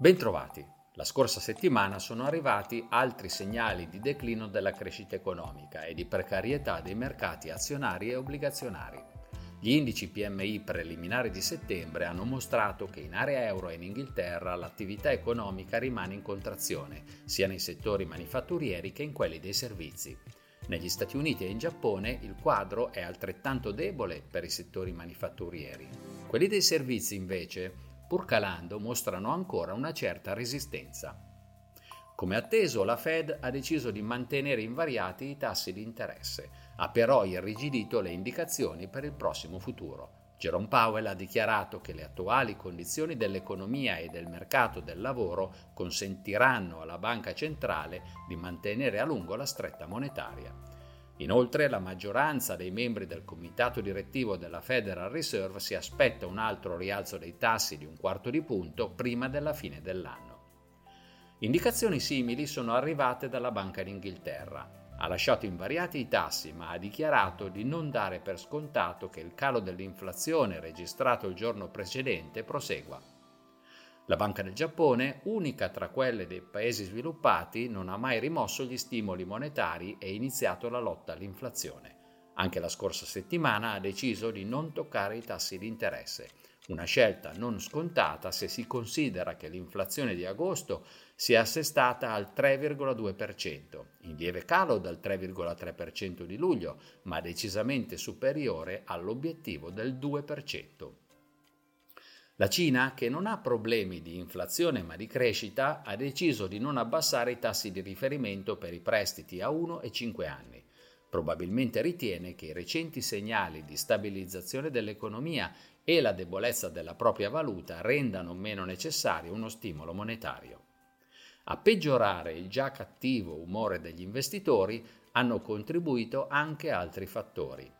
Bentrovati. La scorsa settimana sono arrivati altri segnali di declino della crescita economica e di precarietà dei mercati azionari e obbligazionari. Gli indici PMI preliminari di settembre hanno mostrato che in area euro e in Inghilterra l'attività economica rimane in contrazione, sia nei settori manifatturieri che in quelli dei servizi. Negli Stati Uniti e in Giappone il quadro è altrettanto debole per i settori manifatturieri. Quelli dei servizi invece pur calando, mostrano ancora una certa resistenza. Come atteso, la Fed ha deciso di mantenere invariati i tassi di interesse, ha però irrigidito le indicazioni per il prossimo futuro. Jerome Powell ha dichiarato che le attuali condizioni dell'economia e del mercato del lavoro consentiranno alla banca centrale di mantenere a lungo la stretta monetaria. Inoltre la maggioranza dei membri del comitato direttivo della Federal Reserve si aspetta un altro rialzo dei tassi di un quarto di punto prima della fine dell'anno. Indicazioni simili sono arrivate dalla Banca d'Inghilterra. Ha lasciato invariati i tassi, ma ha dichiarato di non dare per scontato che il calo dell'inflazione registrato il giorno precedente prosegua. La Banca del Giappone, unica tra quelle dei paesi sviluppati, non ha mai rimosso gli stimoli monetari e iniziato la lotta all'inflazione. Anche la scorsa settimana ha deciso di non toccare i tassi di interesse, una scelta non scontata se si considera che l'inflazione di agosto si è assestata al 3,2%, in lieve calo dal 3,3% di luglio, ma decisamente superiore all'obiettivo del 2%. La Cina, che non ha problemi di inflazione ma di crescita, ha deciso di non abbassare i tassi di riferimento per i prestiti a 1 e 5 anni. Probabilmente ritiene che i recenti segnali di stabilizzazione dell'economia e la debolezza della propria valuta rendano meno necessario uno stimolo monetario. A peggiorare il già cattivo umore degli investitori hanno contribuito anche altri fattori.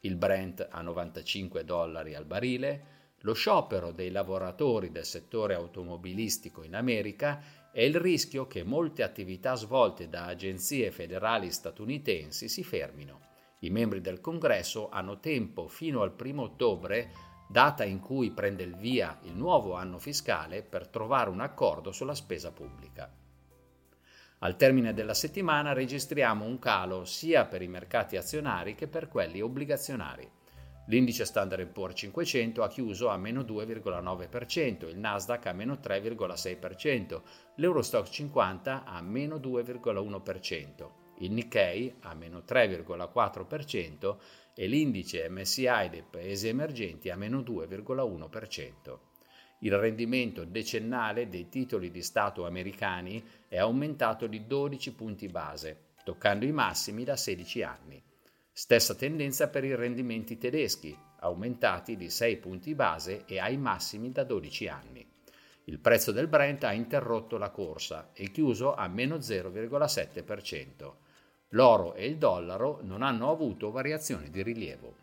Il Brent a 95 dollari al barile, lo sciopero dei lavoratori del settore automobilistico in America e il rischio che molte attività svolte da agenzie federali statunitensi si fermino. I membri del Congresso hanno tempo fino al 1 ottobre, data in cui prende il via il nuovo anno fiscale, per trovare un accordo sulla spesa pubblica. Al termine della settimana registriamo un calo sia per i mercati azionari che per quelli obbligazionari. L'indice Standard Poor's 500 ha chiuso a meno 2,9%, il Nasdaq a meno 3,6%, l'Eurostock 50 a meno 2,1%, il Nikkei a meno 3,4% e l'indice MSI dei paesi emergenti a meno 2,1%. Il rendimento decennale dei titoli di Stato americani è aumentato di 12 punti base, toccando i massimi da 16 anni. Stessa tendenza per i rendimenti tedeschi, aumentati di 6 punti base e ai massimi da 12 anni. Il prezzo del Brent ha interrotto la corsa e chiuso a meno 0,7%. L'oro e il dollaro non hanno avuto variazioni di rilievo.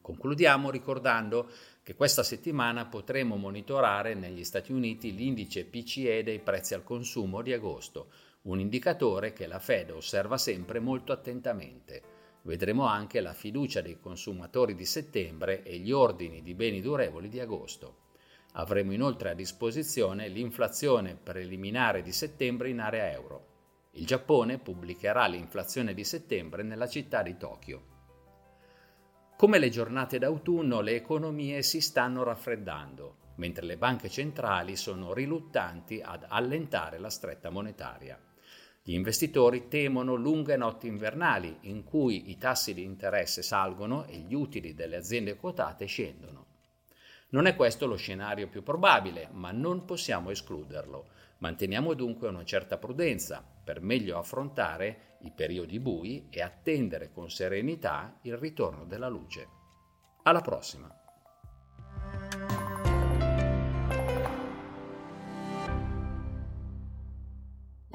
Concludiamo ricordando che questa settimana potremo monitorare negli Stati Uniti l'indice PCE dei prezzi al consumo di agosto, un indicatore che la Fed osserva sempre molto attentamente. Vedremo anche la fiducia dei consumatori di settembre e gli ordini di beni durevoli di agosto. Avremo inoltre a disposizione l'inflazione preliminare di settembre in area euro. Il Giappone pubblicherà l'inflazione di settembre nella città di Tokyo. Come le giornate d'autunno, le economie si stanno raffreddando mentre le banche centrali sono riluttanti ad allentare la stretta monetaria. Gli investitori temono lunghe notti invernali in cui i tassi di interesse salgono e gli utili delle aziende quotate scendono. Non è questo lo scenario più probabile, ma non possiamo escluderlo. Manteniamo dunque una certa prudenza per meglio affrontare i periodi bui e attendere con serenità il ritorno della luce. Alla prossima!